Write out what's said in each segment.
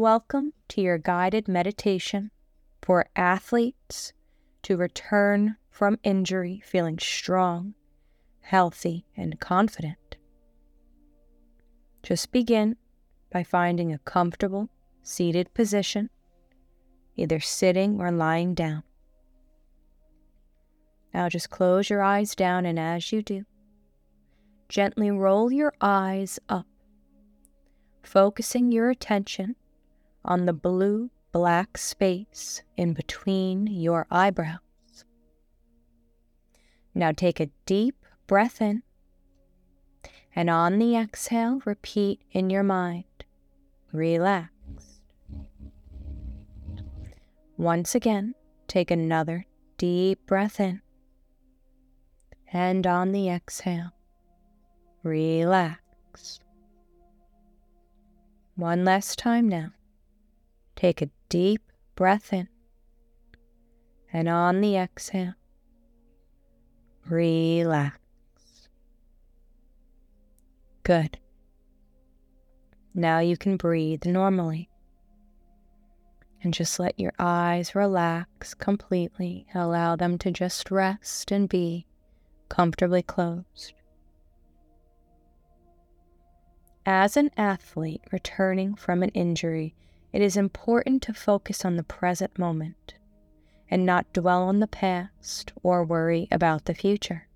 Welcome to your guided meditation for athletes to return from injury feeling strong, healthy, and confident. Just begin by finding a comfortable seated position, either sitting or lying down. Now just close your eyes down, and as you do, gently roll your eyes up, focusing your attention on the blue black space in between your eyebrows. Now take a deep breath in, and on the exhale, repeat in your mind, relaxed. Once again, take another deep breath in, and on the exhale, relax. One last time now. Take a deep breath in. And on the exhale, relax. Good. Now you can breathe normally. And just let your eyes relax completely. Allow them to just rest and be comfortably closed. As an athlete returning from an injury, it is important to focus on the present moment and not dwell on the past or worry about the future.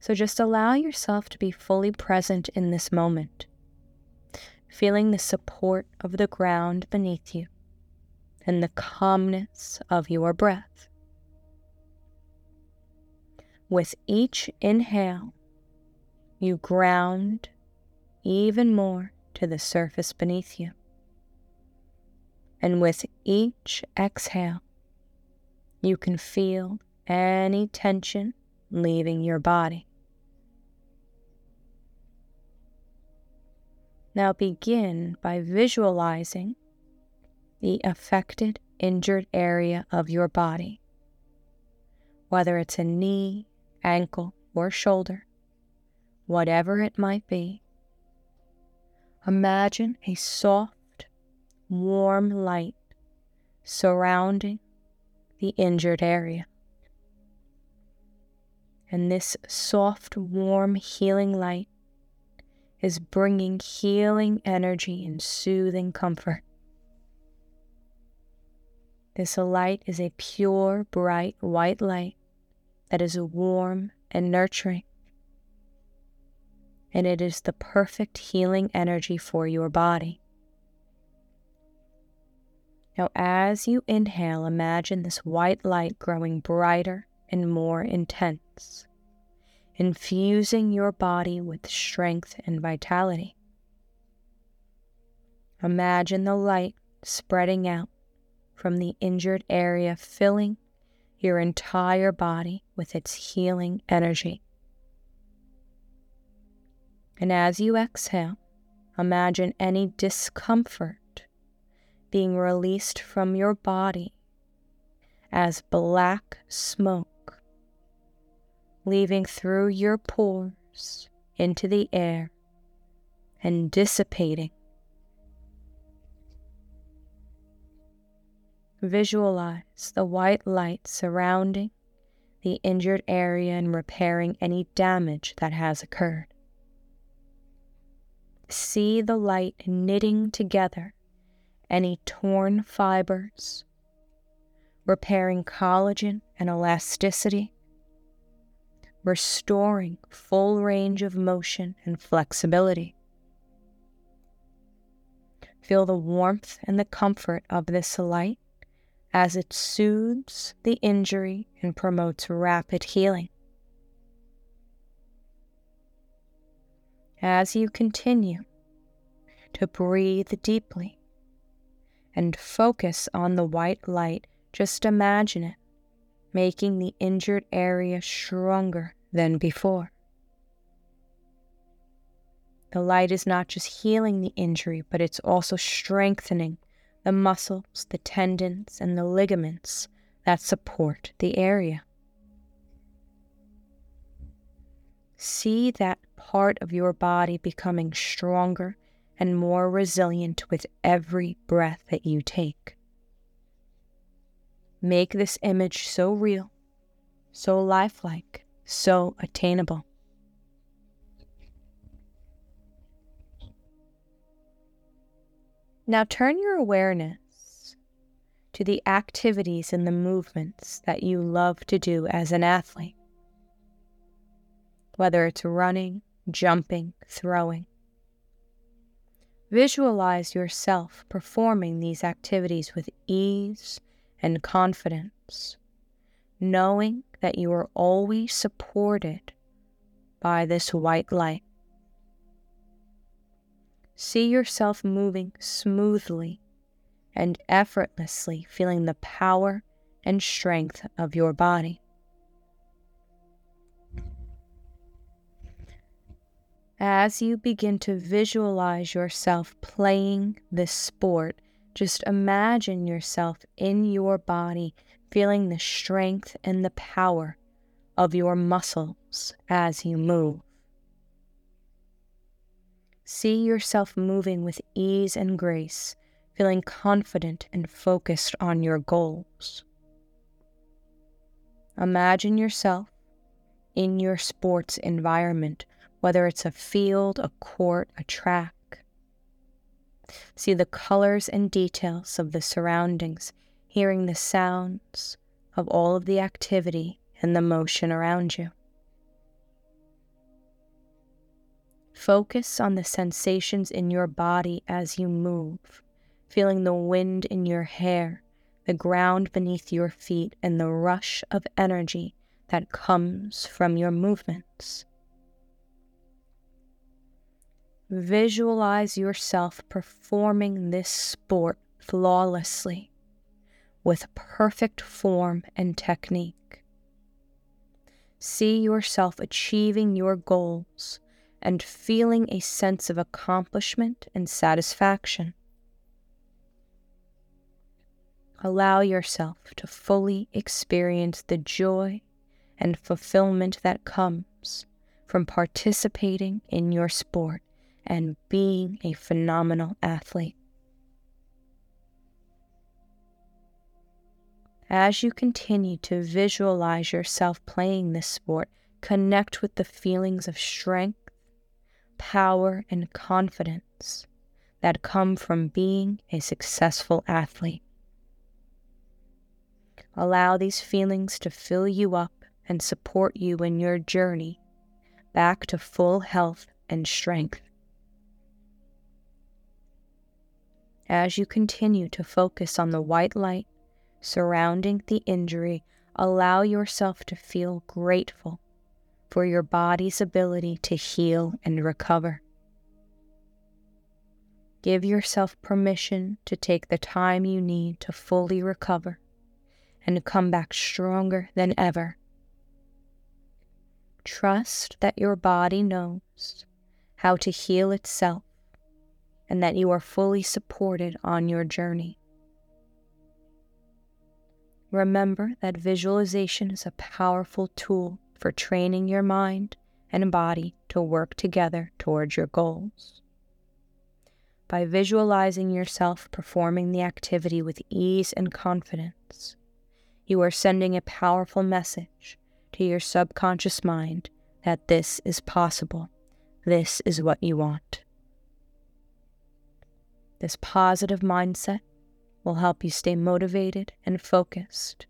So just allow yourself to be fully present in this moment, feeling the support of the ground beneath you and the calmness of your breath. With each inhale, you ground even more to the surface beneath you and with each exhale, you can feel any tension leaving your body. Now begin by visualizing the affected, injured area of your body, whether it's a knee, ankle, or shoulder, whatever it might be. Imagine a soft, warm light surrounding the injured area. And this soft, warm, healing light is bringing healing energy and soothing comfort. This light is a pure, bright white light that is warm and nurturing. And it is the perfect healing energy for your body. Now, as you inhale, imagine this white light growing brighter and more intense, infusing your body with strength and vitality. Imagine the light spreading out from the injured area, filling your entire body with its healing energy. And as you exhale, imagine any discomfort being released from your body as black smoke, leaving through your pores into the air and dissipating. Visualize the white light surrounding the injured area and repairing any damage that has occurred. See the light knitting together any torn fibers, repairing collagen and elasticity, restoring full range of motion and flexibility. Feel the warmth and the comfort of this light as it soothes the injury and promotes rapid healing. As you continue to breathe deeply, and focus on the white light, just imagine it, making the injured area stronger than before. The light is not just healing the injury, but it's also strengthening the muscles, the tendons, and the ligaments that support the area. See that part of your body becoming stronger and more resilient with every breath that you take. Make this image so real, so lifelike, so attainable. Now turn your awareness to the activities and the movements that you love to do as an athlete. Whether it's running, jumping, throwing. Visualize yourself performing these activities with ease and confidence, knowing that you are always supported by this white light. See yourself moving smoothly and effortlessly, feeling the power and strength of your body. As you begin to visualize yourself playing this sport, just imagine yourself in your body feeling the strength and the power of your muscles as you move. See yourself moving with ease and grace, feeling confident and focused on your goals. Imagine yourself in your sports environment, whether it's a field, a court, a track. See the colors and details of the surroundings, hearing the sounds of all of the activity and the motion around you. Focus on the sensations in your body as you move, feeling the wind in your hair, the ground beneath your feet, and the rush of energy that comes from your movements. Visualize yourself performing this sport flawlessly with perfect form and technique. See yourself achieving your goals and feeling a sense of accomplishment and satisfaction. Allow yourself to fully experience the joy and fulfillment that comes from participating in your sport and being a phenomenal athlete. As you continue to visualize yourself playing this sport, connect with the feelings of strength power, and confidence that come from being a successful athlete. Allow these feelings to fill you up and support you in your journey back to full health and strength. As you continue to focus on the white light surrounding the injury, allow yourself to feel grateful for your body's ability to heal and recover. Give yourself permission to take the time you need to fully recover and come back stronger than ever. Trust that your body knows how to heal itself and that you are fully supported on your journey. Remember that visualization is a powerful tool for training your mind and body to work together towards your goals. By visualizing yourself performing the activity with ease and confidence, you are sending a powerful message to your subconscious mind that this is possible. This is what you want. This positive mindset will help you stay motivated and focused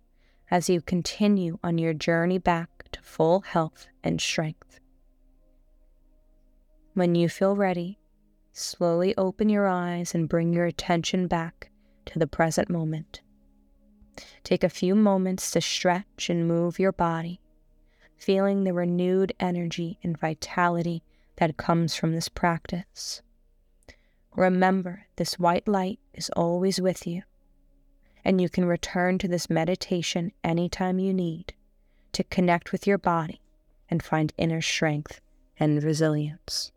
as you continue on your journey back to full health and strength. When you feel ready, slowly open your eyes and bring your attention back to the present moment. Take a few moments to stretch and move your body, feeling the renewed energy and vitality that comes from this practice. Remember, this white light is always with you, and you can return to this meditation anytime you need to connect with your body and find inner strength and resilience.